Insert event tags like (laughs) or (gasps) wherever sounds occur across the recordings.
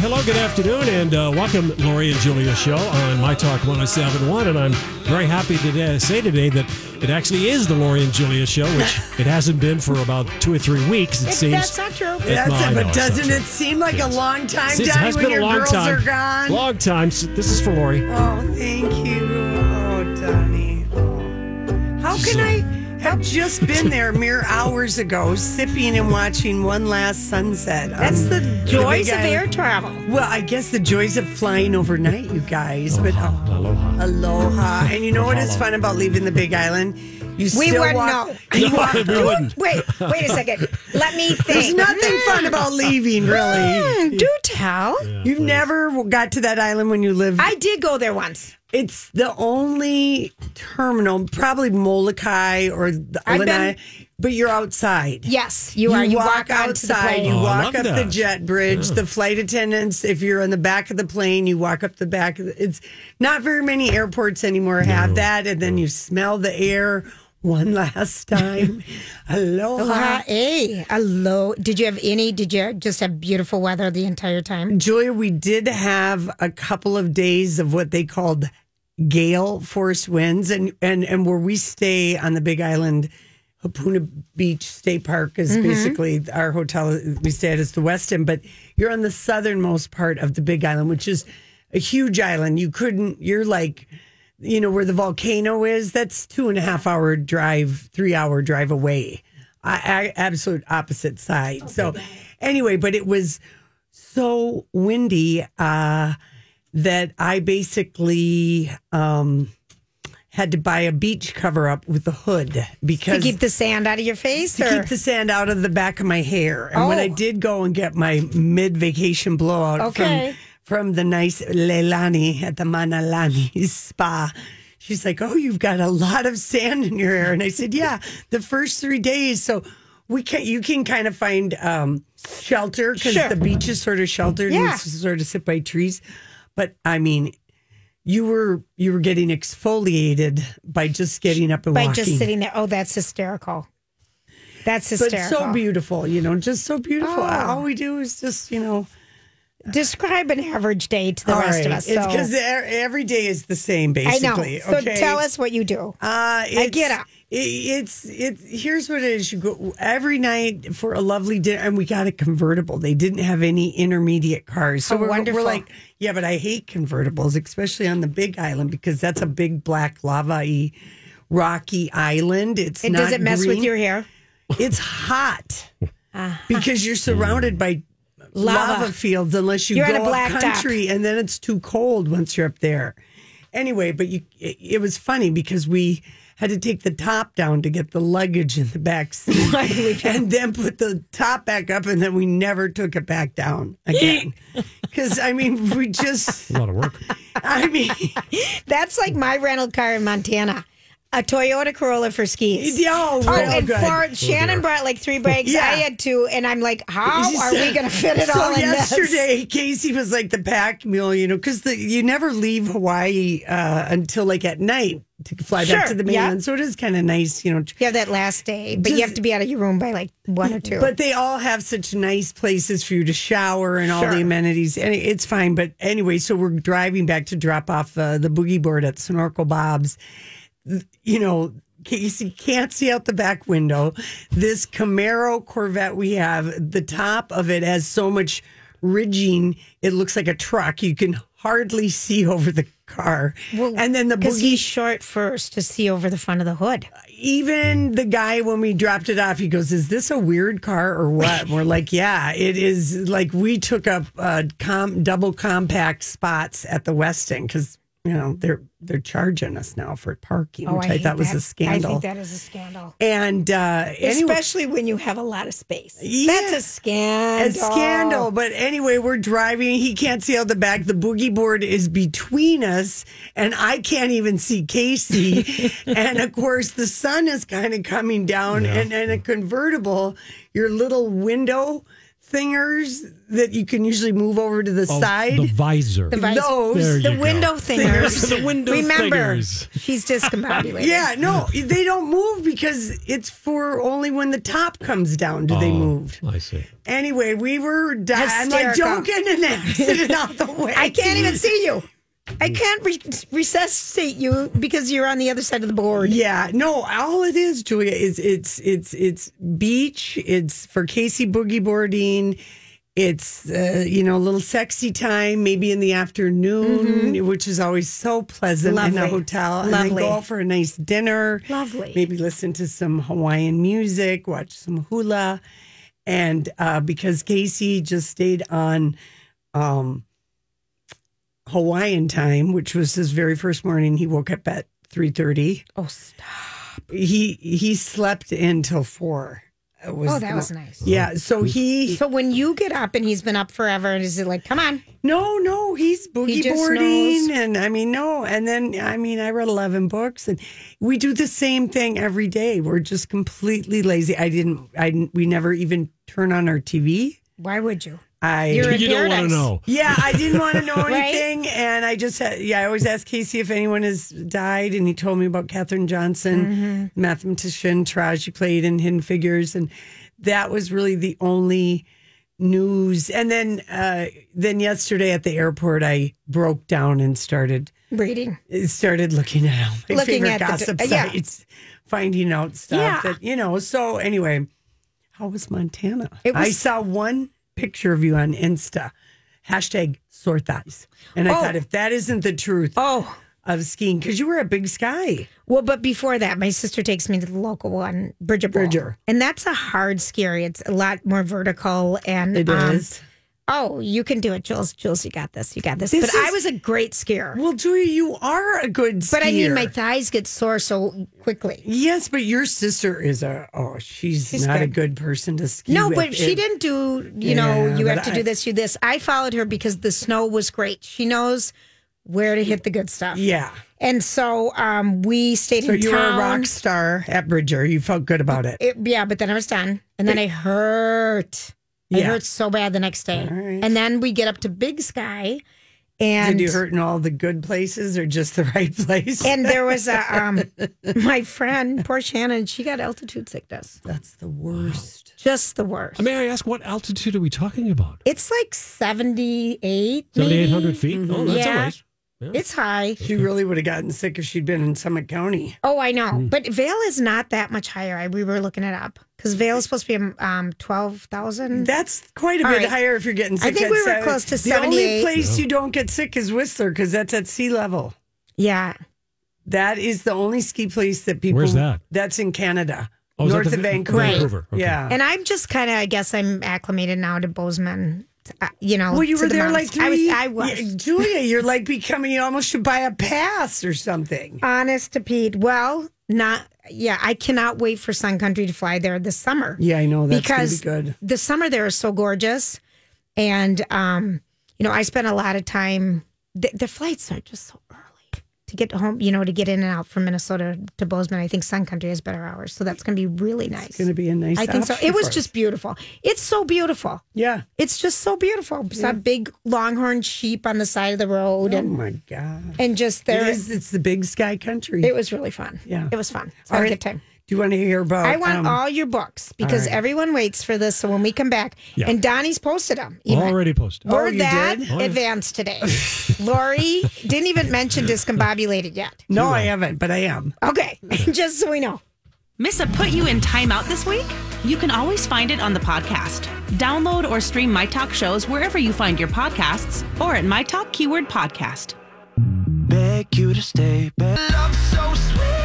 Hello, good afternoon, and uh, welcome, Lori and Julia Show on My Talk 1071. And I'm very happy to say today that it actually is the Lori and Julia Show, which (laughs) it hasn't been for about two or three weeks, it seems. That's not true. That's well, it, but doesn't it seem like Yes. a long time, It has when been a long time. are gone? Long time. So This is for Lori. Oh, thank you. Oh, Donnie. Oh. How can I have just been (laughs) there mere hours ago, sipping and watching one last sunset? That's on the joys of air travel. Well, I guess the joys of flying overnight, you guys. But oh, Aloha. aloha. And you know what is fun about leaving the big island? You We still wouldn't walk, know. You No, walk, we wouldn't. Wait, wait a second. Let me think. there's nothing fun about leaving, really. Hmm, do tell. You've never got to that island when you lived I did go there once. It's the only terminal, probably Molokai or the I've Lanai, been- but you're outside. Yes, you, are. You walk, onto the outside. plane. You Oh, I walk love up the that. jet bridge. The flight attendants, if you're on the back of the plane, you walk up the back. Of the, it's not very many airports anymore have that, and then you smell the air one last time. (laughs) Aloha. Aloha, eh? hey, hello. Did you have any? Did you just have beautiful weather the entire time? Julia, we did have a couple of days of what they called gale force winds, and and and where we stay on the Big Island, Hapuna Beach State Park is mm-hmm. basically our hotel. We stay at is the West End, but you're on the southernmost part of the Big Island, which is a huge island. You couldn't. You're like. You know where the volcano is? That's two and a half hour drive, three hour drive away. I, I absolute opposite side. So, anyway, but it was so windy uh, that I basically um, had to buy a beach cover up with a hood because To keep the sand out of your face, to or keep the sand out of the back of my hair. And when I Oh. did go and get my mid vacation blowout Okay. from from the nice Leilani at the Mauna Lani (laughs) spa. She's like, "Oh, you've got a lot of sand in your hair," and I said, "Yeah, the first three days." So we can you can kind of find um, shelter because Sure. the beach is sort of sheltered and Yeah. you sort of sit by trees. But I mean, you were you were getting exfoliated by just getting up and by walking. just sitting there? Oh, that's hysterical. That's but hysterical. so beautiful, you know, just so beautiful. Oh. All we do is just, you know, Describe an average day to the all rest of us. It's So- because every day is the same, basically. I know. basically. So okay? tell us what you do. Uh, it's, get up. It, it's it's here's what it is. You go every night for a lovely dinner, and we got a convertible. They didn't have any intermediate cars, so Oh, we're, wonderful. we're like, yeah, but I hate convertibles, especially on the Big Island because that's a big black lava-y, rocky island. It's And not does it mess with your hair? It's hot (laughs) because you're surrounded by lava, Lava. fields unless you You're on go a up blacktop. country and then it's too cold once you're up there. Anyway, but you it, it was funny because we had to take the top down to get the luggage in the back seat (laughs) and then put the top back up and then we never took it back down again. (laughs) Cuz I mean, we just A lot of work. (laughs) I mean, That's like my rental car in Montana. A Toyota Corolla for skis. oh, Oh, and good. for Shannon brought like three brakes. Yeah. I had two, and I'm like, how are we going to fit it so all in this? yesterday, Casey was like the pack mule, you know, because you never leave Hawaii uh, until like at night to fly Sure, back to the yeah. mainland. So it is kind of nice, you know. You have that last day, but you have to be out of your room by like one or two. But they all have such nice places for you to shower and all Sure. the amenities, and it's fine. But anyway, so we're driving back to drop off uh, the boogie board at Snorkel Bob's. You know, Casey can't see out the back window. This Camaro Corvette we have, the top of it has so much ridging, it looks like a truck. You can hardly see over the car. and then the boogie he's short first to see over the front of the hood. even the guy when we dropped it off, he goes, "Is this a weird car or what?" And we're (laughs) like, "Yeah, it is." Like we took up uh, com- double compact spots at the Westin because you know they're they're charging us now for parking, which I, Oh, hate thought was that. a scandal. I think that is a scandal. and uh, anyway, Especially when you have a lot of space. Yeah. That's a scandal. a scandal. But anyway, we're driving. He can't see out the back. The boogie board is between us, and I can't even see Casey. (laughs) and of course, the sun is kind of coming down, and, and a convertible, your little window thingers that you can usually move over to the Oh, side. the visor. The visor. Those. There The you go. window (laughs) thingers. (laughs) The window Remember, thingers. he's discombobulated. (laughs) yeah, no, they don't move because it's for only when the top comes down do Oh. they move. I see. Anyway, we were dying. I'm like, Hysterical. don't get in an accident out the way. I can't even see you. I can't re- resuscitate you because you're on the other side of the board. Yeah, no, all it is, Julia, is it's it's it's beach. It's for Casey boogie boarding. It's uh, you know a little sexy time, maybe in the afternoon, which is always so pleasant in a Mm-hmm. Lovely. hotel, and then Lovely. go out for a nice dinner. Lovely. Maybe listen to some Hawaiian music, watch some hula, and uh, because Casey just stayed on. Um, Hawaiian time, which was his very first morning. He woke up at three thirty. Oh, stop. He he slept until four. It was Oh, that the- was nice. Yeah. So he So when you get up and he's been up forever, and is it like, come on? no no he's boogie just boarding knows. and I mean no and then I mean I read eleven books and we do the same thing every day. We're just completely lazy. I didn't I didn't- we never even turn on our TV. Why would you? I You're You don't want to know. Yeah, I didn't want to know (laughs) Right? anything, and I just had, yeah. I always ask Casey if anyone has died, and he told me about Katherine Johnson, Mm-hmm. mathematician, Taraji played in Hidden Figures, and that was really the only news. And then, uh, then yesterday at the airport, I broke down and started Reading. started looking at all my Looking favorite at the- gossip yeah. sites, finding out stuff Yeah. that you know. So anyway, how was Montana? It was- I saw one picture of you on Insta, hashtag sore thighs, and I Oh. thought if that isn't the truth Oh, of skiing, because you were at Big Sky. well, but before that, my sister takes me to the local one, Bridger Bowl. Bridger. And that's a hard skier. It's a lot more vertical. And It um, is. Oh, you can do it, Jules. Jules, you got this. You got this. This but I was a great skier. Well, Julia, you are a good skier. but I mean, my thighs get sore so quickly. Yes, but your sister is a oh, she's, She's not a good. good person to ski. No, with. but she It- didn't do, you know, Yeah, you have to I- do this, do this. I followed her because the snow was great. She knows where to hit the good stuff. Yeah. And so um, we stayed So in you were a rock star at Bridger. You felt good about it. It- yeah, but then I was done. And then I hurt. I Yeah. hurt so bad the next day. All right. And then we get up to Big Sky. And Did you hurt in all the good places or just the (laughs) right place? and there was a (laughs) um my friend, poor Shannon, she got altitude sickness. That's the worst. Just the worst. May I ask what altitude are we talking about? It's like 78. Seventy eight maybe. hundred feet. Oh, that's Yeah. a ways. It's high. She really would have gotten sick if she'd been in Summit County. Oh, I know. Hmm. But Vail is not that much higher. I, we were looking it up because Vail is supposed to be um, 12,000. That's quite a All bit right. higher if you're getting sick. I think we were se- close to The only 78. place you don't get sick is Whistler because that's at sea level. Yeah. That is the only ski place that people. Where's that? That's in Canada, Oh, north the- of Vancouver. Right. Vancouver, okay. Yeah. And I'm just kind of, I guess I'm acclimated now to Bozeman. Uh, you know, well, you were the there like three. I was. I was. Yeah, Julia, you're like becoming. You almost should buy a pass or something. Honest to Pete. Well, not. Yeah, I cannot wait for Sun Country to fly there this summer. Yeah, I know that's because gonna be good. the summer there is so gorgeous, and um, you know, I spent a lot of time. The, the flights are just so to get home. You know, to get in and out from Minnesota to Bozeman. I think Sun Country has better hours, so that's going to be really nice. It's going to be a nice. I think so. It was us. just beautiful. It's so beautiful. Yeah. It's just so beautiful. Saw big longhorn sheep on the side of the road, Oh and my god. and just It there. is. It's the big sky country. It was really fun. Yeah. it was fun. It's All a right. good time. Do you want to hear about? I want um, all your books because right. everyone waits for this. So when we come back, Yeah. and Donnie's posted them. even. Already posted. We're Oh, that did? Advanced today. (laughs) Lori didn't even mention discombobulated yet. No, I haven't, but I am. Okay, (laughs) just so we know. Miss a put you in timeout this week? You can always find it on the podcast. Download or stream My Talk shows wherever you find your podcasts or at My Talk Keyword Podcast. beg you to stay. Beg. Love so sweet,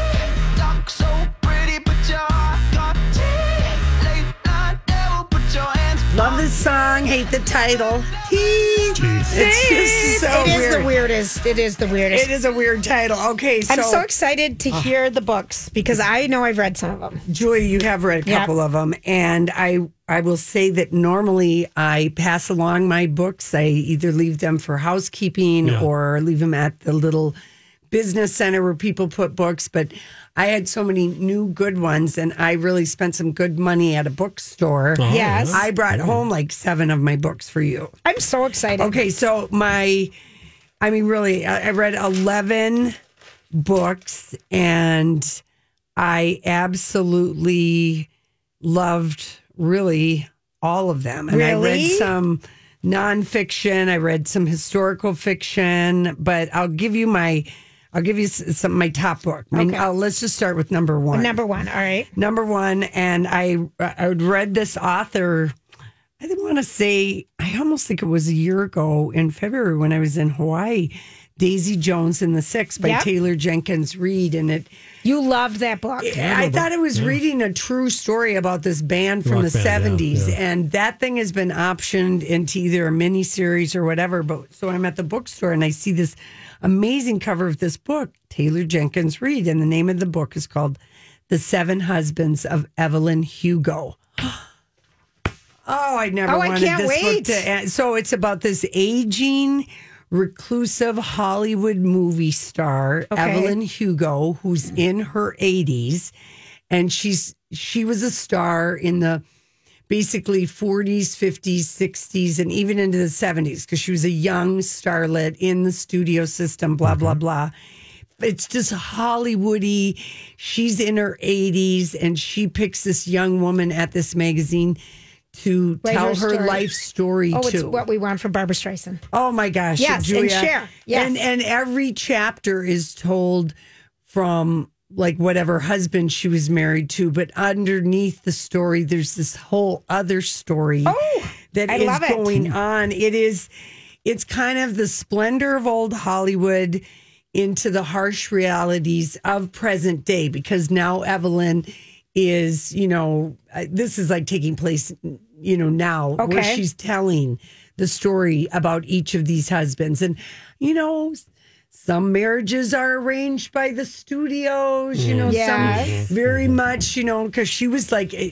Love this song. Hate the title. It's just so it is weird. the weirdest. It is the weirdest. It is a weird title. Okay, so, I'm so excited to ah. hear the books because I know I've read some of them. Julia, you have read a couple of them, and I I will say that normally I pass along my books. I either leave them for housekeeping or leave them at the little business center where people put books. But I had so many new good ones, and I really spent some good money at a bookstore. Oh, Yes. yeah. I brought mm. home like seven of my books for you. I'm so excited. Okay, so my, I mean, really, I I read 11 books and I absolutely loved really all of them. And I read some nonfiction, I read some historical fiction, but I'll give you my. I'll give you s- some my top book. My- Okay. uh, let's just start with number one Number one. All right. number one and i i read this author i didn't want to say i almost think it was a year ago in february when i was in hawaii daisy jones and the six by Yep. taylor jenkins reid and it You loved that book. I thought it was reading a true story about this band from Rock the band, yeah, 70s, yeah. and that thing has been optioned into either a mini series or whatever. But so I'm at the bookstore and I see this amazing cover of this book, Taylor Jenkins Reid, and the name of the book is called The Seven Husbands of Evelyn Hugo. (gasps) Oh, I never Oh, I wanted can't this book wait. to. So it's about this aging, reclusive Hollywood movie star, Okay. Evelyn Hugo, who's in her 80s. And she's she was a star in the basically 40s, 50s, 60s, and even into the 70s because she was a young starlet in the studio system, blah, blah, mm-hmm. blah. It's just Hollywoody. She's in her 80s and she picks this young woman at this magazine to Write tell her story. life story Oh, too. it's what we want from Barbra Streisand. Oh my gosh. Yes, and share. Yes. And and every chapter is told from like whatever husband she was married to, but underneath the story there's this whole other story Oh, that I is going on. It is it's kind of the splendor of old Hollywood into the harsh realities of present day because now Evelyn is, you know, uh, this is like taking place, you know, now where Okay. she's telling the story about each of these husbands. And, you know, some marriages are arranged by the studios, you know, Yes. some very much, you know, because she was like eh,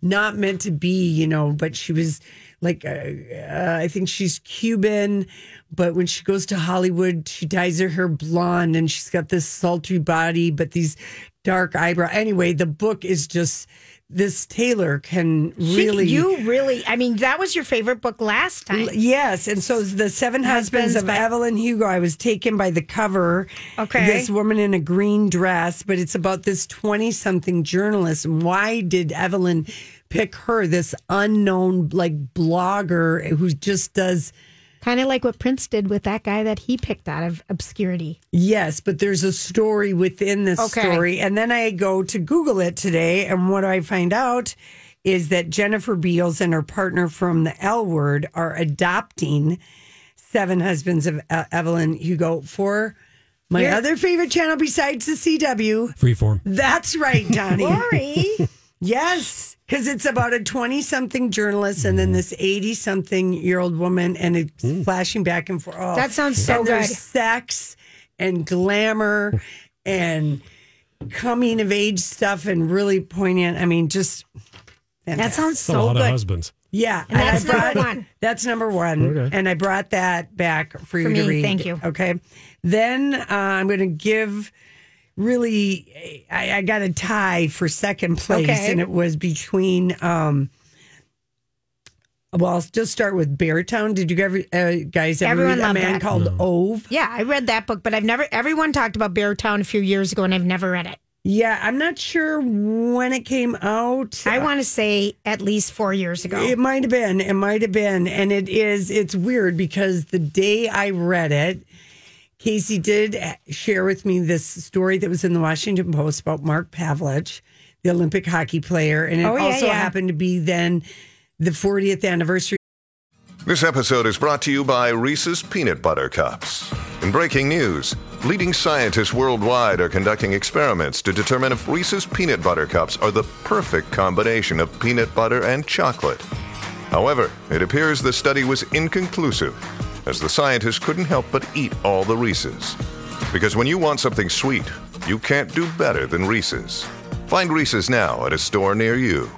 not meant to be, you know, but she was like, uh, uh, I think she's Cuban, but when she goes to Hollywood, she dyes her hair blonde and she's got this sultry body, but these dark eyebrow. Anyway, the book is just this Taylor can She- really. you really, I mean, that was your favorite book last time. Yes, and so the Seven Husbands, Husbands of by- Evelyn Hugo. I was taken by the cover. Okay. this woman in a green dress, but it's about this twenty-something journalist. And why did Evelyn pick her, this unknown like blogger who just does? Kind of like what Prince did with that guy that he picked out of obscurity. Yes, but there's a story within this Okay. story. And then I go to Google it today. And what I find out is that Jennifer Beals and her partner from the L word are adopting Seven Husbands of E- Evelyn Hugo for my You're- other favorite channel besides the CW. Freeform. That's right, Donnie. Lori, (laughs) yes, because it's about a 20 something journalist and then this 80 something year old woman, and it's flashing back and forth. Oh, That sounds so and there's good. sex and glamour and coming of age stuff and really poignant. I mean, just that fantastic. sounds It's a so lot of good. husbands. Yeah, And that's I brought, number one. That's number one, Okay. and I brought that back for you For to me, read. thank you. Okay, then uh, I'm going to give. Really, I, I got a tie for second place, Okay. and it was between. um Well, I'll just start with Beartown. Did you ever, uh, guys ever Everyone read a man that. called Ove? Yeah, I read that book, but I've never, everyone talked about Beartown a few years ago and I've never read it. Yeah, I'm not sure when it came out. I want to say at least four years ago. It might have been. It might have been. And it is, it's weird because the day I read it, Casey did share with me this story that was in the Washington Post about Mark Pavelich, the Olympic hockey player. And it Oh, yeah, also yeah. happened to be then the 40th anniversary. This episode is brought to you by Reese's Peanut Butter Cups. In breaking news, leading scientists worldwide are conducting experiments to determine if Reese's Peanut Butter Cups are the perfect combination of peanut butter and chocolate. However, it appears the study was inconclusive, as the scientists couldn't help but eat all the Reese's. Because when you want something sweet, you can't do better than Reese's. Find Reese's now at a store near you.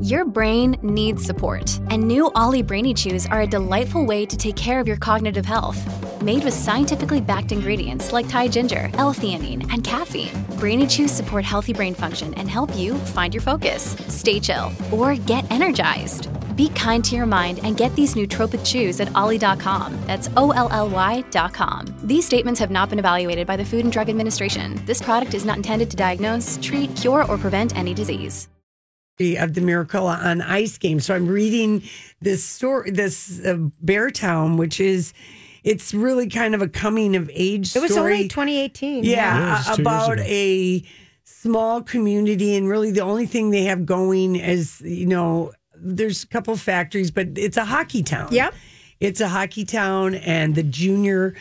Your brain needs support, and new OLLY Brainy Chews are a delightful way to take care of your cognitive health. Made with scientifically backed ingredients like Thai ginger, L-theanine, and caffeine, Brainy Chews support healthy brain function and help you find your focus, stay chill, or get energized. Be kind to your mind and get these nootropic chews at olly.com. That's O-L-L-Y.com. These statements have not been evaluated by the Food and Drug Administration. This product is not intended to diagnose, treat, cure, or prevent any disease. of the Miracle on Ice game. So I'm reading this story, this uh, Bear Town, which is it's really kind of a coming of age. it was story. only 2018. yeah, Yeah, it's two years about a small community, and really the only thing they have going is you know there's a couple factories, but it's a hockey town. Yep. It's a hockey town, and the junior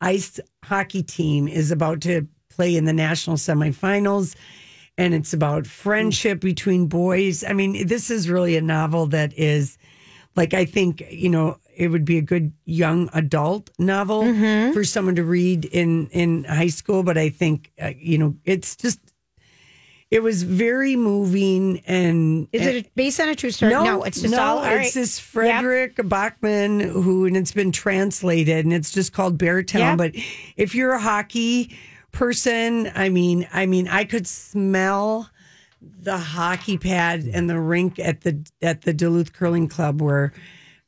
ice hockey team is about to play in the national semifinals. And it's about friendship between boys. I mean, this is really a novel that is like, I think, you know, it would be a good young adult novel Mm-hmm. for someone to read in, in high school. But I think, uh, you know, it's just, it was very moving and Is it based on a true story? No, it's just no, all. all it's this Fredrik Backman who, and it's been translated, and it's just called Beartown. Yep. But if you're a hockey person, I mean, I mean, I could smell the hockey pad and the rink at the at the Duluth Curling Club where.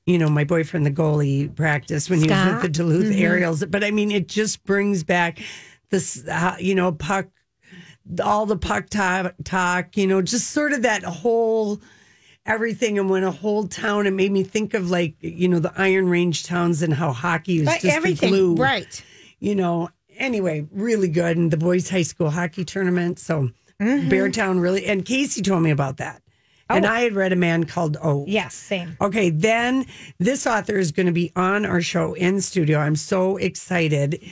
You know, my boyfriend, the goalie, practiced when he was with the Duluth Mm-hmm. Ariels. But I mean, it just brings back this, uh, you know, puck all the puck talk, talk, you know, just sort of that whole everything. And when a whole town, it made me think of like, you know, the Iron Range towns and how hockey is just everything, the glue. right? You know, anyway, really good. And the boys' high school hockey tournament. So Mm-hmm. Beartown really, and Casey told me about that. And I had read a man called O. Yes, same. Okay, then this author is going to be on our show in studio. I'm so excited.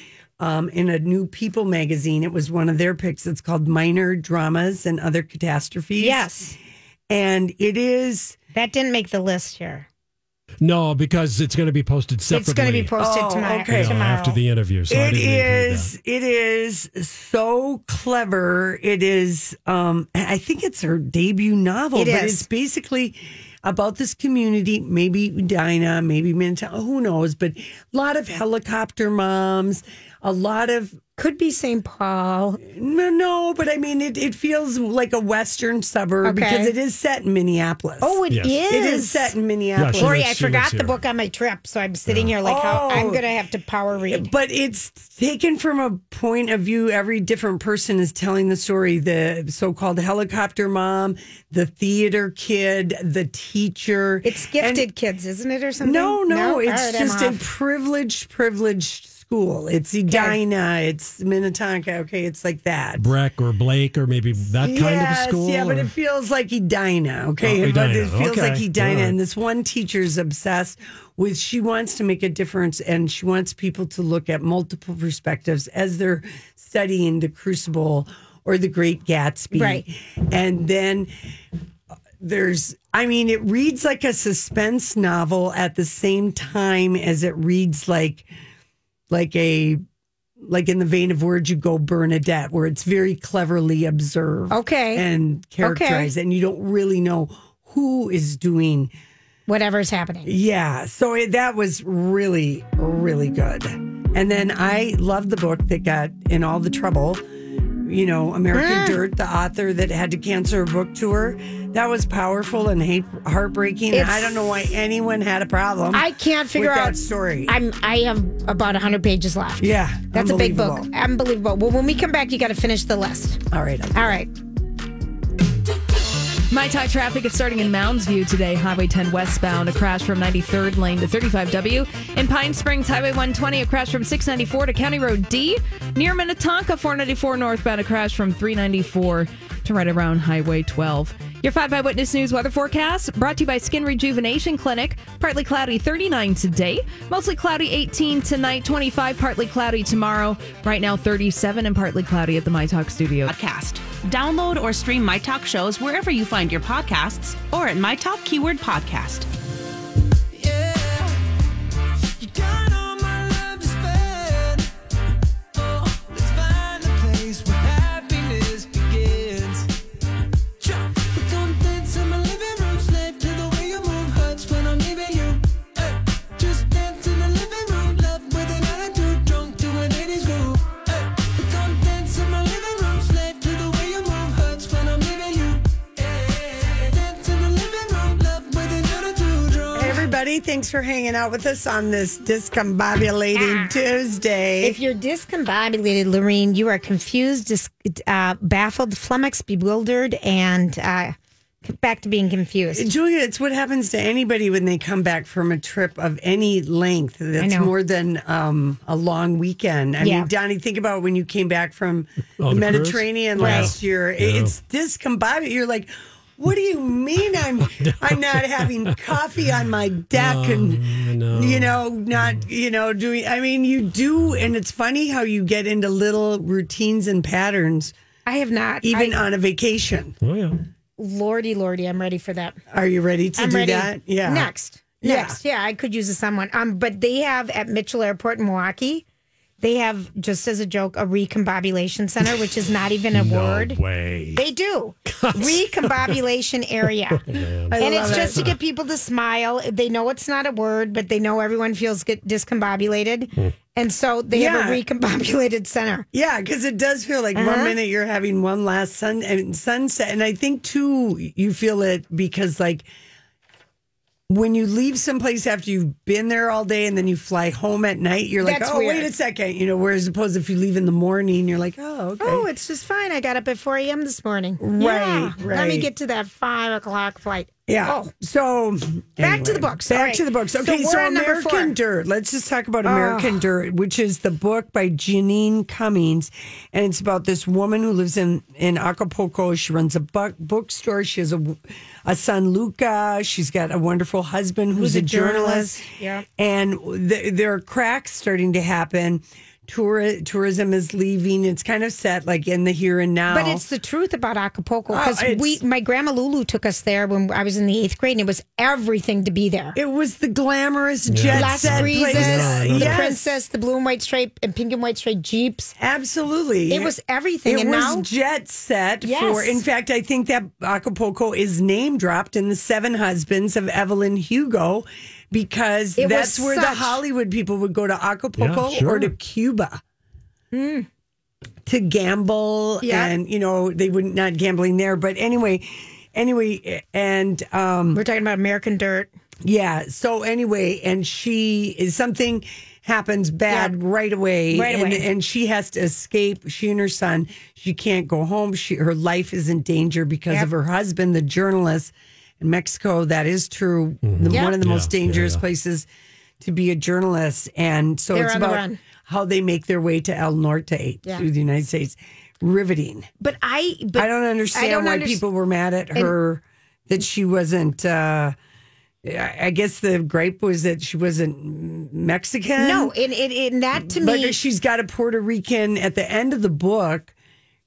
Um, in a new People magazine, it was one of their picks. It's called Minor Dramas and Other Catastrophes. Yes, And it is, that didn't make the list here. No, because it's going to be posted separately. It's going to be posted Oh, tomorrow. okay. you know, tomorrow. after the interview. So I it didn't include is, it is so clever. It is, um, I think it's her debut novel, It but is. it's basically about this community, maybe Edina, maybe Minnesota, who knows, but a lot of helicopter moms, a lot of Could be St. Paul. No, no, but I mean, it, it feels like a western suburb Okay. because it is set in Minneapolis. Oh, it is. Yes. it is set in Minneapolis. she Lori, lives- I forgot the here. book on my trip, so I'm sitting here like, how I'm Oh. going to have to power read. But it's taken from a point of view. Every different person is telling the story. The so-called helicopter mom, the theater kid, the teacher. It's And- gifted kids, isn't it, or something? No, no, All it's right, just a privileged, privileged school. It's Edina, it's Minnetonka. Okay, it's like that. Breck or Blake or maybe that kind Yes, of a school. Yeah, but it feels like Edina, okay? Oh, but Edina, it feels okay. like Edina. Right. And this one teacher's obsessed with she wants to make a difference and she wants people to look at multiple perspectives as they're studying the crucible or the great Gatsby. Right. And then uh, there's I mean, it reads like a suspense novel at the same time as it reads like like a like in the vein of where'd you go Bernadette, where it's very cleverly observed Okay. and characterized, and you don't really know who is doing. Whatever's happening. Yeah, so it, that was really, really good. And then I loved the book that got in all the trouble. You know, American Mm. Dirt, the author that had to cancel her book tour. That was powerful and hate, heartbreaking. It's- I don't know why anyone had a problem. I can't figure with out that story. I'm I have about hundred pages left. yeah, That's a big book. unbelievable. Unbelievable. Well, when we come back, you got to finish the list. All right, All right. My Talk traffic is starting in Mounds View today, Highway 10 westbound, a crash from 93rd lane to 35W. In Pine Springs, Highway 120, a crash from 694 to County Road D. Near Minnetonka, 494 northbound, a crash from 394 to right around Highway 12. Your 5 Eyewitness News weather forecast brought to you by Skin Rejuvenation Clinic. Partly cloudy 39 today, mostly cloudy 18 tonight, 25 partly cloudy tomorrow. Right now 37 and partly cloudy at the My Talk studio. Podcast. Download or stream My Talk shows wherever you find your podcasts or at My Talk Keyword Podcast. Thanks for hanging out with us on this discombobulating Tuesday. If you're discombobulated, Lorene, you are confused, dis- uh, baffled, flummoxed, bewildered, and uh, back to being confused. Julia, it's what happens to anybody when they come back from a trip of any length that's more than um, a long weekend. I Yeah. mean, Donnie, think about when you came back from Oh, the the? Mediterranean Right. last year. It's discombobulated. You're like, what do you mean I'm (laughs) I'm not having coffee on my deck and I know. you know not you know doing I mean you do and it's funny how you get into little routines and patterns I have not. even I, on a vacation. Oh yeah. Lordy, Lordy, I'm ready for that. Are you ready to I'm do ready. that? Yeah. Next. Yeah. Next. Yeah, I could use a someone. Um, but they have at Mitchell Airport in Milwaukee, they have just as a joke a recombobulation center, which is not even a word. way. They do recombobulation area, (laughs) and it's love just to get people to smile. They know it's not a word, but they know everyone feels get discombobulated, and so they have a recombobulated center. Yeah, because it does feel like Uh-huh. one minute you're having one last sun and sunset, and I think too you feel it because like when you leave someplace after you've been there all day and then you fly home at night, you're like, That's oh wait a second, you know. Whereas opposed if you leave in the morning, you're like, oh okay. Oh, it's just fine. I got up at 4 a.m. this morning. Right, Yeah. Let me get to that five o'clock flight. Yeah. Oh, So Back to the books. Back right. to the books. So Okay. we're So, number American. Dirt. Let's just talk about American Dirt, which is the book by Jeanine Cummins, and it's about this woman who lives in in Acapulco. She runs a book bookstore. She has a a son, Luca. She's got a wonderful husband who's, Who's a a, journalist. journalist. Yeah. And th- there are cracks starting to happen. Tour- tourism is leaving. It's kind of set like in the here and now. But it's the truth about Acapulco because it's- we, my grandma Lulu took us there when I was in the eighth grade, and it was everything to be there. It was the glamorous jet Las set Brisas, place. the Yes. Princess, the blue and white stripe and pink and white stripe Jeeps. Absolutely. It was everything. It and was now, jet set Yes. for. In fact, I think that Acapulco is name dropped in the Seven Husbands of Evelyn Hugo because It that's where the Hollywood people would go to Acapulco Yeah, sure. or to Cuba. To gamble, Yeah. and you know they wouldn't not gambling there, but anyway, anyway, and um, we're talking about American Dirt. yeah. So anyway, and she is something happens bad Yeah. right away, Right and, away. and she has to escape. She and her son. She can't go home. She her life is in danger because Yep. of her husband, the journalist in Mexico. That is true. The, Yep. One of the Yeah, most dangerous yeah. places to be a journalist, and so They're it's on the about how they make their way to El Norte Yeah. to the United States. Riveting. But I, but I don't understand don't why underst- people were mad at her that she wasn't. Uh, I I guess the gripe was that she wasn't Mexican. No, and, and, and that to but me, she's got a Puerto Rican. At the end of the book,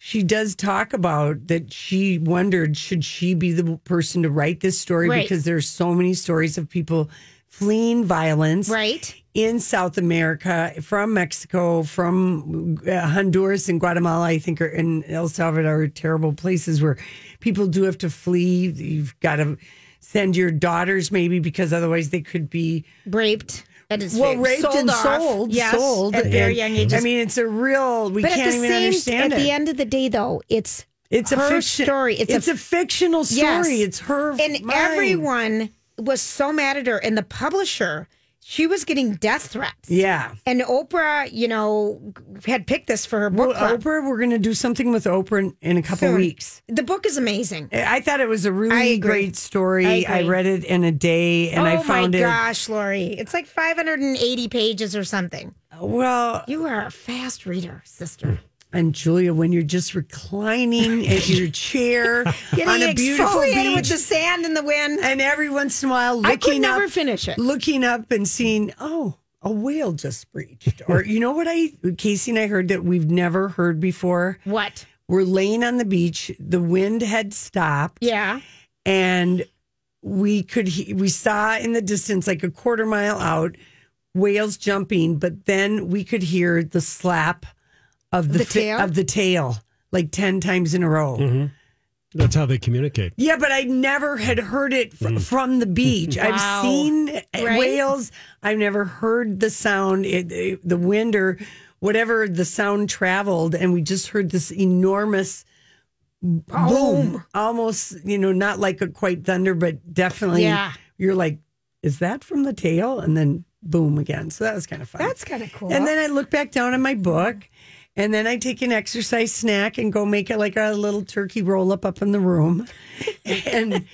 she does talk about that. She wondered should she be the person to write this story Right. because there's so many stories of people fleeing violence, right? in South America, from Mexico, from uh, Honduras and Guatemala, I think, are, and El Salvador are terrible places where people do have to flee. You've got to send your daughters, maybe, because otherwise they could be Raped. At his well, raped sold and off. sold, Yes, sold at very young ages. I mean, it's a real. We but can't at the even same, understand at it. the end of the day, though, it's it's a her fiction story. It's, it's a, fictional story. Yes. It's her. and mind. everyone was so mad at her, and the publisher, she was getting death threats. Yeah. And Oprah, you know, had picked this for her book Well, club. Oprah, we're going to do something with Oprah in, in a couple Soon. weeks. The book is amazing. I thought it was a really great story. I I, read it in a day and oh I found my it. gosh, Lori. It's like 580 pages or something. Well, You are a fast reader, sister. And Julia, when you're just reclining (laughs) at your chair Getting on a beautiful beach, with the sand and the wind. and every once in a while looking I could never up, finish it. looking up and seeing, oh, a whale just breached. Or you know what I Casey and I heard that we've never heard before? What? We're laying on the beach, the wind had stopped, Yeah. and we could we saw in the distance like a quarter mile out whales jumping, but then we could hear the slap of the, The fi- tail? of the tail like 10 times in a row. Mm-hmm. That's how they communicate. Yeah, but I never had heard it fr- from the beach. (laughs) Wow. I've seen Right? whales. I've never heard the sound, it, it- the wind or whatever the sound traveled, and we just heard this enormous boom, almost you know not like a quite thunder, but definitely. Yeah. you're like, is that from the tail? And then boom again. So that was kind of fun. That's kind of cool. And then I look back down at my book, and then I take an exercise snack and go make it like a little turkey roll up up in the room, and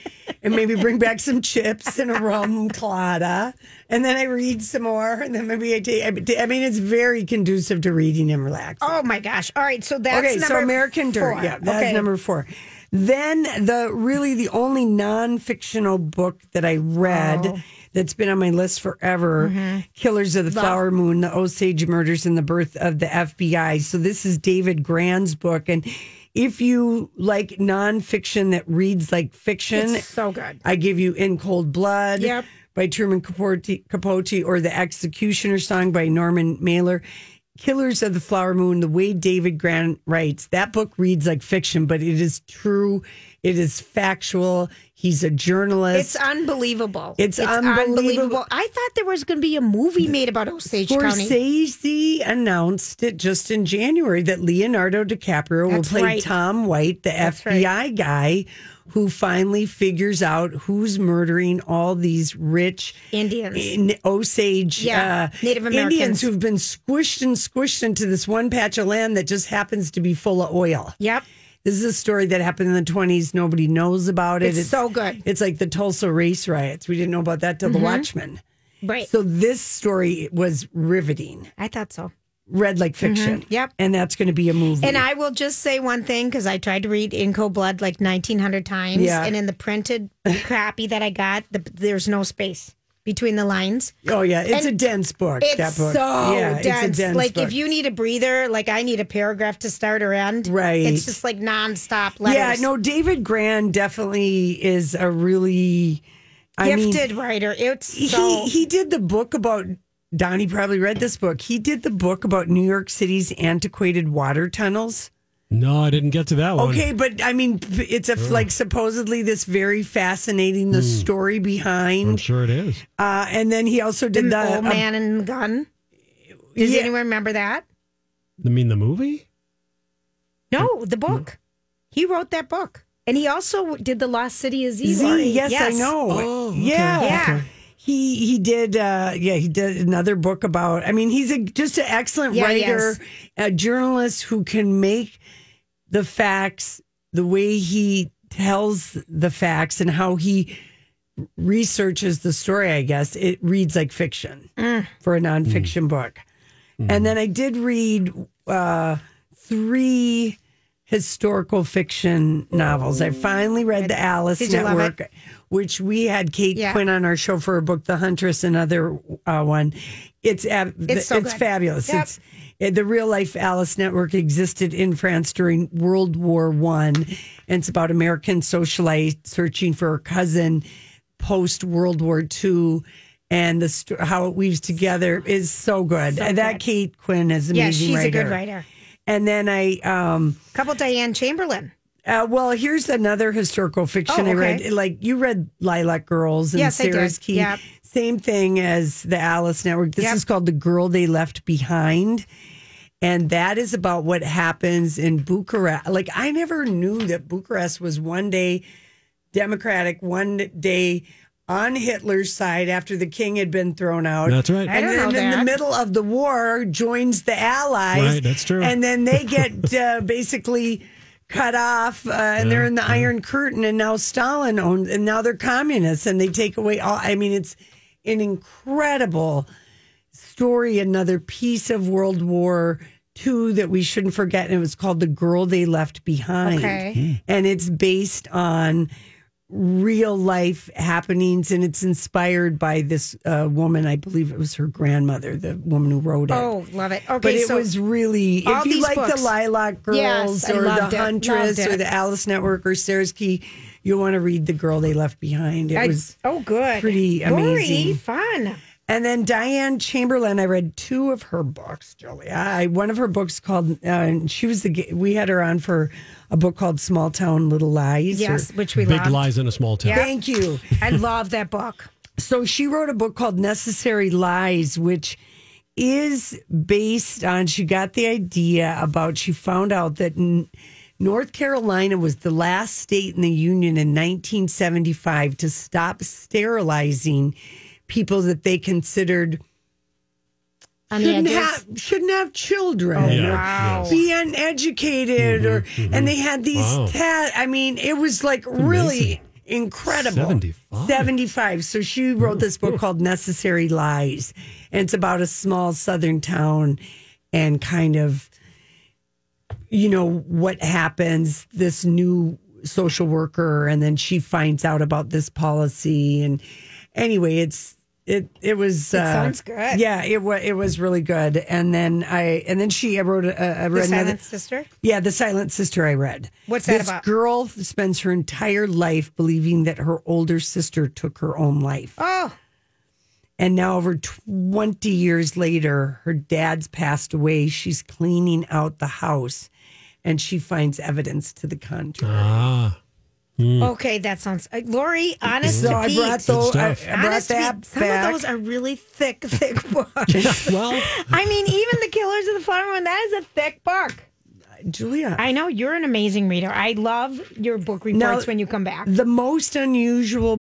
and maybe bring back some chips and a rum colada, and then I read some more, and then maybe I take. I mean, it's very conducive to reading and relaxing. oh my gosh. All right. So that's okay, so number American Dirt, four. yeah, that's Okay. number four. Then the really the only non-fictional book that I read Oh. That's been on my list forever, Mm-hmm. Killers of the Flower Moon, the Osage Murders and the Birth of the FBI. So this is David Grann's book, and if you like nonfiction that reads like fiction, It's so good. I give you In Cold Blood Yep. by Truman Capote, Capote or The Executioner Song by Norman Mailer. Killers of the Flower Moon, the way David Grann writes, that book reads like fiction, but it is true. It is factual. He's a journalist. It's unbelievable. It's unbelievable. I thought there was going to be a movie made about Osage County. Scorsese announced it just in January that Leonardo DiCaprio will play right. Tom White, the That's FBI guy who finally figures out who's murdering all these rich Indians. in Osage Yeah, uh, Native Americans. Indians who've been squished and squished into this one patch of land that just happens to be full of oil. Yep. This is a story that happened in the 20s. Nobody knows about it. It's so good. It's like the Tulsa race riots. We didn't know about that till The mm-hmm. Watchmen. Right. So this story was riveting. I thought so. Read like mm-hmm. fiction. Yep. And that's going to be a movie. And I will just say one thing because I tried to read In Cold Blood like 1900 times. Yeah. And in the printed (laughs) copy that I got, the, there's no space between the lines. oh yeah, it's And a dense book. It's that book. so yeah, dense. Dense like book. if you need a breather, like I need a paragraph to start or end. Right. It's just like nonstop letters. yeah, no, David Grann definitely is a really I mean, Gifted writer. It's so. he he did the book about Donnie probably read this book. He did the book about New York City's antiquated water tunnels. No, I didn't get to that one. Okay, but I mean, it's a like supposedly this very fascinating the story behind. I'm sure it is. uh, and then he also did the the old uh, man and the gun. Does yeah. anyone remember that? I mean, the movie? No, the book. He wrote that book. And he also did The Lost City of Z. Z. Lori. Yes, I know. Oh, okay, yeah, Yeah. He he did. Uh, yeah, he did another book about. I mean, he's a, just an excellent Yeah, writer, yes. a journalist who can make the facts the way he tells the facts and how he researches the story. I guess it reads like fiction Mm. for a nonfiction book. And then I did read uh, three historical fiction novels. I finally read the Alice Did you love it? Network, which we had Kate Yeah. Quinn on our show for a book, The Huntress, another uh, one. It's ab- It's so it's fabulous. Yep. It's uh, the real life Alice Network existed in France during World War One, and it's about American socialite searching for her cousin post World War Two. And the sto- how it weaves together is so good. So that good. Kate Quinn is an Yeah, amazing she's writer. a good writer. And then I um Couple Diane Chamberlain. Uh, well, here's another historical fiction Oh, I read. Like you read Lilac Girls and Yes, Sarah's Key. Yep. Same thing as the Alice Network. This Yep. is called The Girl They Left Behind. And that is about what happens in Bucharest. Like I never knew that Bucharest was one day Democratic, one day on Hitler's side after the king had been thrown out. That's right. And don't then know in the middle of the war joins the Allies. Right, that's true. And then they (laughs) get uh, basically cut off uh, and they're in the Iron Curtain and now Stalin owns and now they're communists and they take away all I mean it's an incredible story, another piece of World War II that we shouldn't forget. And it was called The Girl They Left Behind. Okay. And it's based on real life happenings and it's inspired by this uh, woman. I believe it was her grandmother, the woman who wrote it. Oh, love it. Okay, But it so was really, if you like books- the Lilac Girls Yes, or the Huntress or the Alice Network or Sarah's Key, you'll want to read The Girl They Left Behind. It I- was oh good, pretty amazing. fun. And then Diane Chamberlain, I read two of her books, Julia. I, one of her books called, uh, and she was the, we had her on for a book called Small Town Little Lies. or- Yes, which we Big loved. lies in a small town. Thank you. I love that book. So she wrote a book called Necessary Lies, which is based on, she got the idea about, she found out that n- North Carolina was the last state in the Union in 1975 to stop sterilizing people that they considered shouldn't have shouldn't have children. Oh, yeah, or wow. be uneducated or mm-hmm, mm-hmm. and they had these Wow. ta- I mean it was like really incredible. 75. 75 so she wrote this book called Necessary Lies and it's about a small southern town and kind of you know what happens this new social worker and then she finds out about this policy and anyway it's it it was It uh, sounds good. yeah it was it was really good and then i and then she i wrote a, I The read another Silent Sister. yeah the silent sister i read What's that about? this about? girl spends her entire life believing that her older sister took her own life Oh, and now, over 20 years later, her dad's passed away. She's cleaning out the house and she finds evidence to the contrary. Ah, okay, that sounds. Uh, Lori, honest so to I Pete. brought, those, I. I brought that Pete, some back. of those are really thick, (laughs) thick books. well, (laughs) I mean, even the Killers of the Flower Moon, that is a thick book. Julia, I know you're an amazing reader. I love your book reports Now- when you come back. the most unusual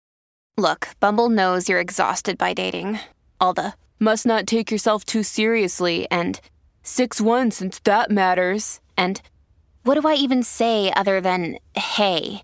Look, Bumble knows you're exhausted by dating. All the must not take yourself too seriously and 6 1 since that matters. And what do I even say other than hey?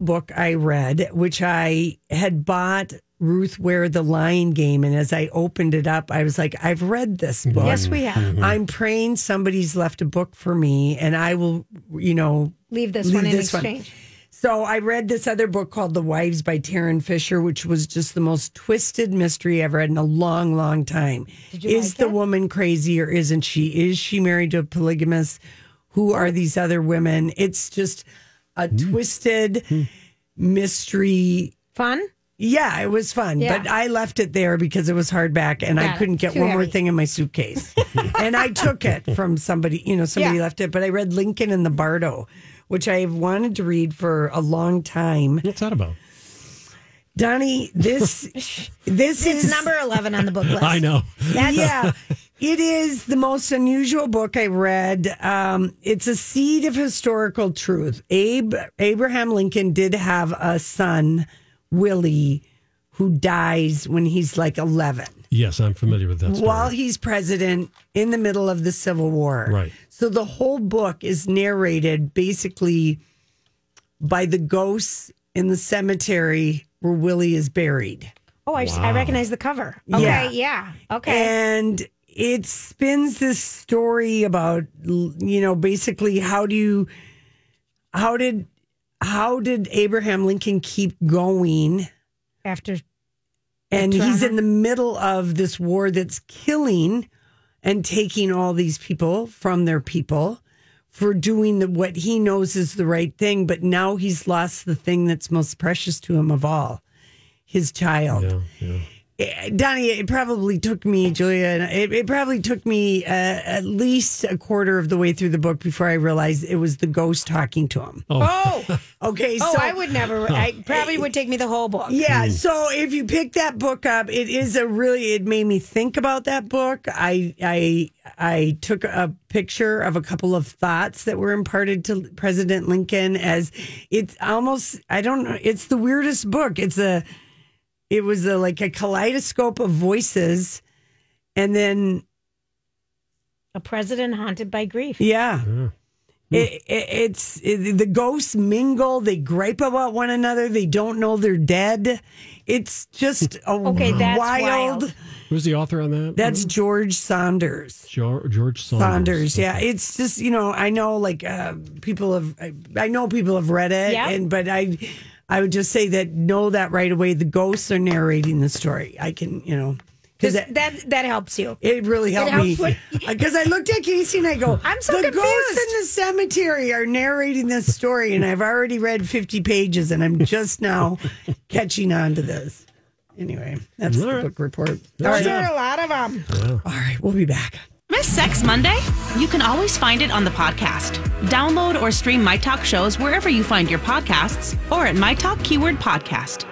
Book I read, which I had bought Ruth Ware the Lying Game. And as I opened it up, I was like, I've read this mm-hmm. book. Yes, we have. Mm-hmm. I'm praying somebody's left a book for me and I will, you know, Leave this leave one in this one. exchange. So I read this other book called The Wives by Tarryn Fisher, which was just the most twisted mystery I've read in a long, long time. Did you is like the it? woman crazy or isn't she? Is she married to a polygamist? Who are these other women? It's just a hmm. twisted hmm. mystery. Fun? Yeah, it was fun, Yeah. but I left it there because it was hardback and I Got it. couldn't get Too one more thing in my suitcase. (laughs) and I took it from somebody, you know, somebody Yeah. left it, but I read Lincoln in the Bardo, which I have wanted to read for a long time. what's that about? Donnie, this (laughs) this It's is number 11 on the book list. I know. yeah, (laughs) it is the most unusual book I read. Um, it's a seed of historical truth. Abe Abraham Lincoln did have a son, Willie, who dies when he's like eleven. Yes, I'm familiar with that. Story. While he's president in the middle of the Civil War. Right. So the whole book is narrated basically by the ghosts in the cemetery where Willie is buried. Oh, I, I recognize the cover. Okay, yeah. Okay. And it spins this story about, you know, basically how do you, how did, how did Abraham Lincoln keep going? After And he's in the middle of this war that's killing and taking all these people from their people for doing the, what he knows is the right thing. But now he's lost the thing that's most precious to him of all his child. Eh, Donnie, it probably took me, Julia, and it, it probably took me uh, at least a quarter of the way through the book before I realized it was the ghost talking to him. Oh. (laughs) Okay, oh, so I would never. I (laughs) probably would take me the whole book. yeah, so if you pick that book up, it is a really it made me think about that book. I I I took a picture of a couple of thoughts that were imparted to President Lincoln as it's almost I don't know, it's the weirdest book. It's a it was a like a kaleidoscope of voices and then A president haunted by grief. yeah. It, it, it's it, the ghosts mingle. They gripe about one another. They don't know they're dead. It's just a (laughs) Okay, that's wild. wild. Who's the author on that? That's George Saunders. George, George Saunders. Saunders, yeah. It's just you know I know like uh, people have I, I know people have read it, Yeah. and but I I would just say that know that right away. The ghosts are narrating the story. I can you know Because because that that helps you. it really helped me because (laughs) I looked at Casey and I go, (laughs) I'm so the ghosts in the cemetery are narrating this story, and I've already read 50 pages, and I'm just now (laughs) catching on to this. Anyway, that's All the right. book report. All Those right, are a lot of them. all right, we'll be back. Miss Sex Monday? You can always find it on the podcast. Download or stream My Talk shows wherever you find your podcasts or at My Talk Keyword Podcast.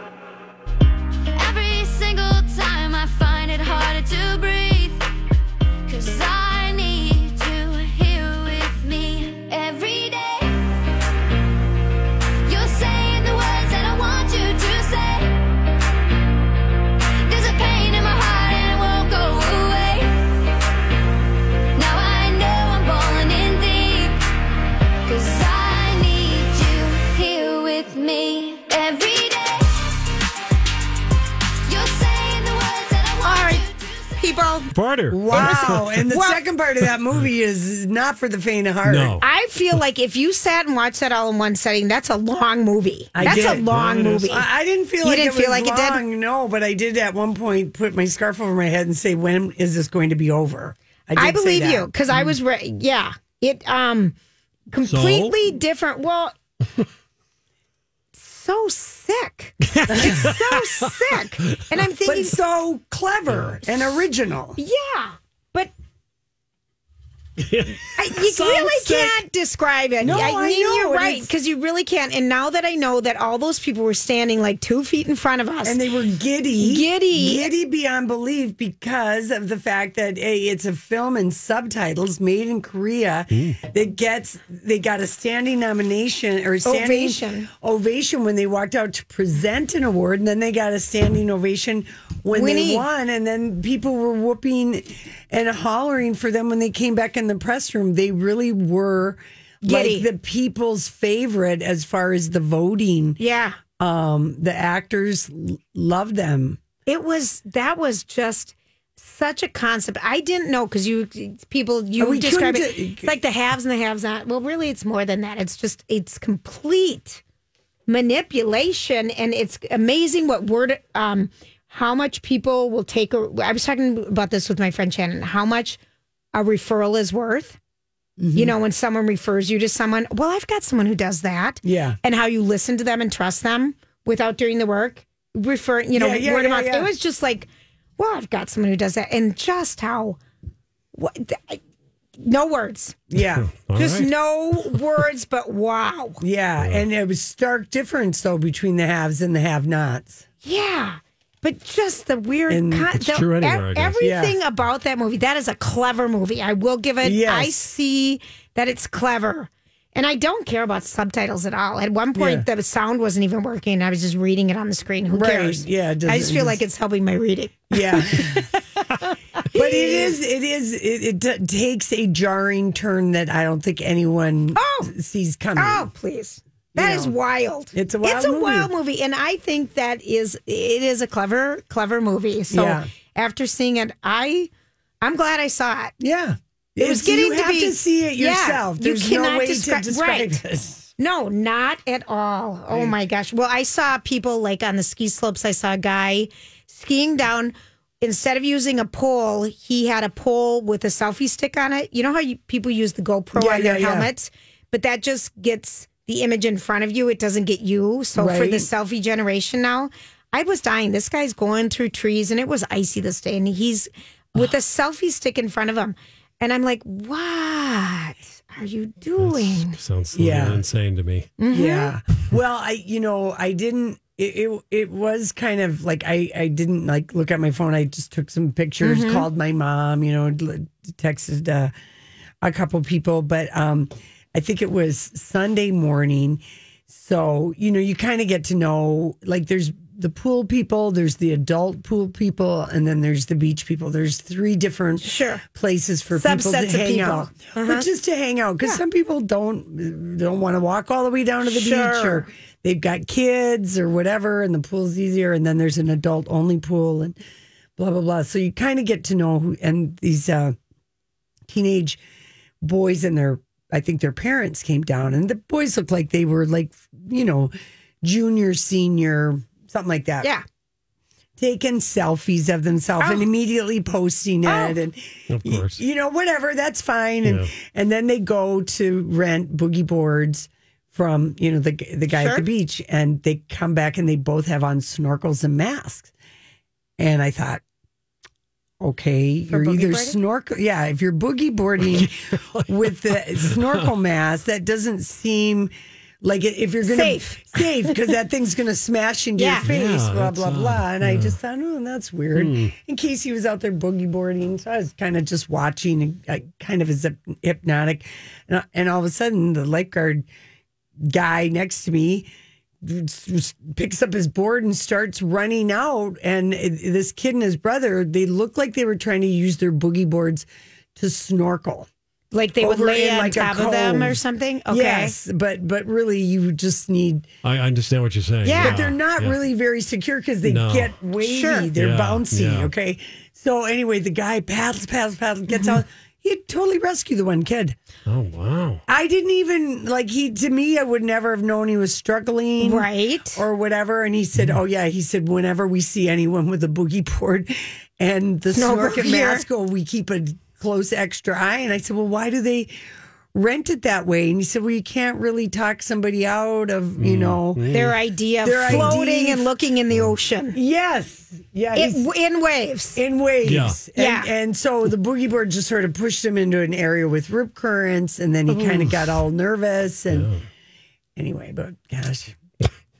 Say. people. Wow, (laughs) and the Well- second part of that movie is not for the faint of heart. No. I feel like if you sat and watched that all in one setting, that's a long movie. I that's a long Yeah, movie. I, I didn't feel You like didn't it feel was like it did? No, but I did at one point put my scarf over my head and say, "When is this going to be over?" did I say believe that. you because I was re- yeah. It um completely different. Well, so sick. it's so sick, and I'm thinking, but so clever and original. yeah, but. I, you (laughs) really sick. can't describe it. No, I I mean, know, you're right because you really can't. And now that I know that all those people were standing like two feet in front of us, And they were giddy, Giddy. giddy beyond belief because of the fact that a it's a film in subtitles made in Korea mm. that gets they got a standing nomination or standing Ovation. ovation when they walked out to present an award, and then they got a standing ovation when they won, and then people were whooping and hollering for them when they came back in the press room. They really were. Giddy. Like the people's favorite as far as the voting yeah, um the actors l- love them It was that was just such a concept. I didn't know because you people you describe it it's like the haves and the haves not. Well, really, it's more than that. It's just it's complete manipulation, and it's amazing what word um how much people will take. A, I was talking about this with my friend Shannon. How much a referral is worth. Mm-hmm. You know, when someone refers you to someone, well, I've got someone who does that. Yeah. And how you listen to them and trust them without doing the work. Refer, you know, Yeah, yeah, word of yeah, mouth. yeah. It was just like, well, I've got someone who does that. And just how, what, th- no words. yeah (laughs) just right. no words, but wow. yeah and it was stark difference though between the haves and the have nots Yeah. But just the weird, And con- It's the- true anywhere, I ev- guess. everything about that movie. That is a clever movie. I will give it. Yes. I see that it's clever, and I don't care about subtitles at all. At one point, the sound wasn't even working. I was just reading it on the screen. Who Right. cares? Yeah, it I just feel it like it's helping my reading. yeah (laughs) but it is it is it, it d- takes a jarring turn that i don't think anyone Oh. sees coming Oh, please. That you is know. wild. It's a wild It's a movie. wild movie, and I think that is it is a clever, clever movie. So Yeah. after seeing it, I I'm glad I saw it. Yeah. It was It's- getting you to have be to see it Yeah, yourself. you There's no cannot way descri- to describe right. this. No, not at all. Oh my gosh. Well, I saw people like on the ski slopes. I saw a guy skiing down. Instead of using a pole, he had a pole with a selfie stick on it. You know how you, people use the GoPro Yeah, on their yeah, yeah. helmets, but that just gets the image in front of you. It doesn't get you. So for the selfie generation now, I was dying. This guy's going through trees, and it was icy this day, and he's with a selfie stick in front of him, and I'm like, what are you doing? Sounds Yeah. insane to me. Mm-hmm. Yeah. Well, I you know I didn't. It, it it was kind of like I I didn't like look at my phone. I just took some pictures, Mm-hmm. called my mom. You know, texted uh, a couple people, but um, I think it was Sunday morning. So you know, you kind of get to know like there's the pool people, there's the adult pool people, and then there's the beach people. There's three different Sure. places for people to Subsets of hang people. out, Uh-huh. but just to hang out because some people don't don't want to walk all the way down to the beach or they've got kids or whatever, and the pool's easier. And then there's an adult only pool and blah blah blah. So you kind of get to know who and these uh, teenage boys and their I think their parents came down, and the boys looked like they were like you know junior, senior, something like that. Yeah. Taking selfies of themselves and Oh. immediately posting it, Oh. and Of y- course. you know whatever that's fine. And Yeah. and then they go to rent boogie boards from you know the the guy at the beach, and they come back and they both have on snorkels and masks. And I thought, okay, For you're either boarding? snorkel, yeah, if you're boogie boarding (laughs) with the snorkel mask, that doesn't seem. Like if you're gonna Safe. safe because that thing's gonna smash into Yeah. your face, Yeah, blah that's blah odd. blah. And I just thought, oh, that's weird. Hmm. In case he was out there boogie boarding, so I was kind of just watching, and kind of as hyp- hypnotic, and, and all of a sudden the lifeguard guy next to me s- s- picks up his board and starts running out. And this kid and his brother, they look like they were trying to use their boogie boards to snorkel. Like they would lay on like, top of them or something. Okay. Yes, but but really, you just need. I understand what you're saying. Yeah. But they're not yeah. really very secure because they No. get wavy. Sure. They're Yeah, bouncy. yeah. Okay. So anyway, the guy paddles, paddles, paddles, gets Mm-hmm. out. He totally rescued the one kid. Oh wow. I didn't even like he to me. I would never have known he was struggling, Right. or whatever. And he said, Mm-hmm. "Oh yeah," he said, "Whenever we see anyone with a boogie board and the Snowboard snorkel mask, oh, we keep a close extra eye." And I said, "Well, why do they?" Rent it that way, and he said, "Well, you can't really talk somebody out of, Mm-hmm. you know, Their idea of Their floating idea- and looking in the ocean. yes, yeah, It, in waves. in waves. Yeah. And, Yeah. and so the boogie board just sort of pushed him into an area with rip currents, and then he kind of got all nervous. And anyway, but gosh,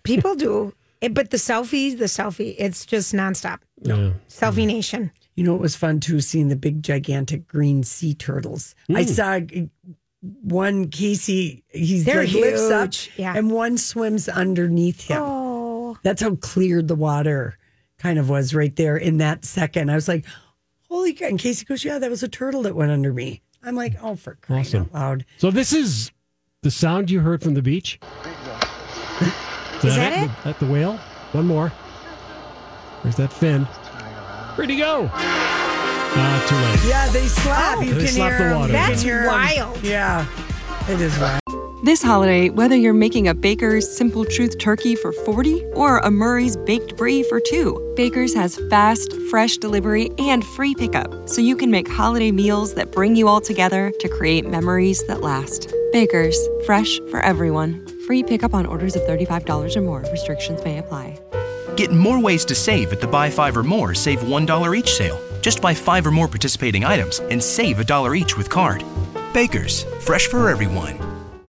People do. It, but the selfie, the selfie, it's just nonstop. Yeah. Selfie nation. you know it was fun too seeing the big gigantic green sea turtles. I saw one Casey. He's They're like lifts up, huge. Yeah. and one swims underneath him. Oh. That's how clear the water kind of was right there in that second. I was like, holy God. And Casey goes, yeah, that was a turtle that went under me. I'm like, oh, for crying Awesome. out loud. So this is the sound you heard from the beach. Is that it? The, that the whale? One more. Where's that fin? Where'd he go? Ah, too late. Yeah, they slap. you They can slap hear the 'em. water. That's hear 'em. wild. Yeah, it is wild. This holiday, whether you're making a Baker's Simple Truth turkey for 40 or a Murray's Baked Brie for two, Baker's has fast, fresh delivery and free pickup, so you can make holiday meals that bring you all together to create memories that last. Baker's, fresh for everyone. Free pickup on orders of $35 or more. Restrictions may apply. Get more ways to save at the Buy Five or More Save $1 each sale. Just buy five or more participating items and save a dollar each with card. Baker's, fresh for everyone.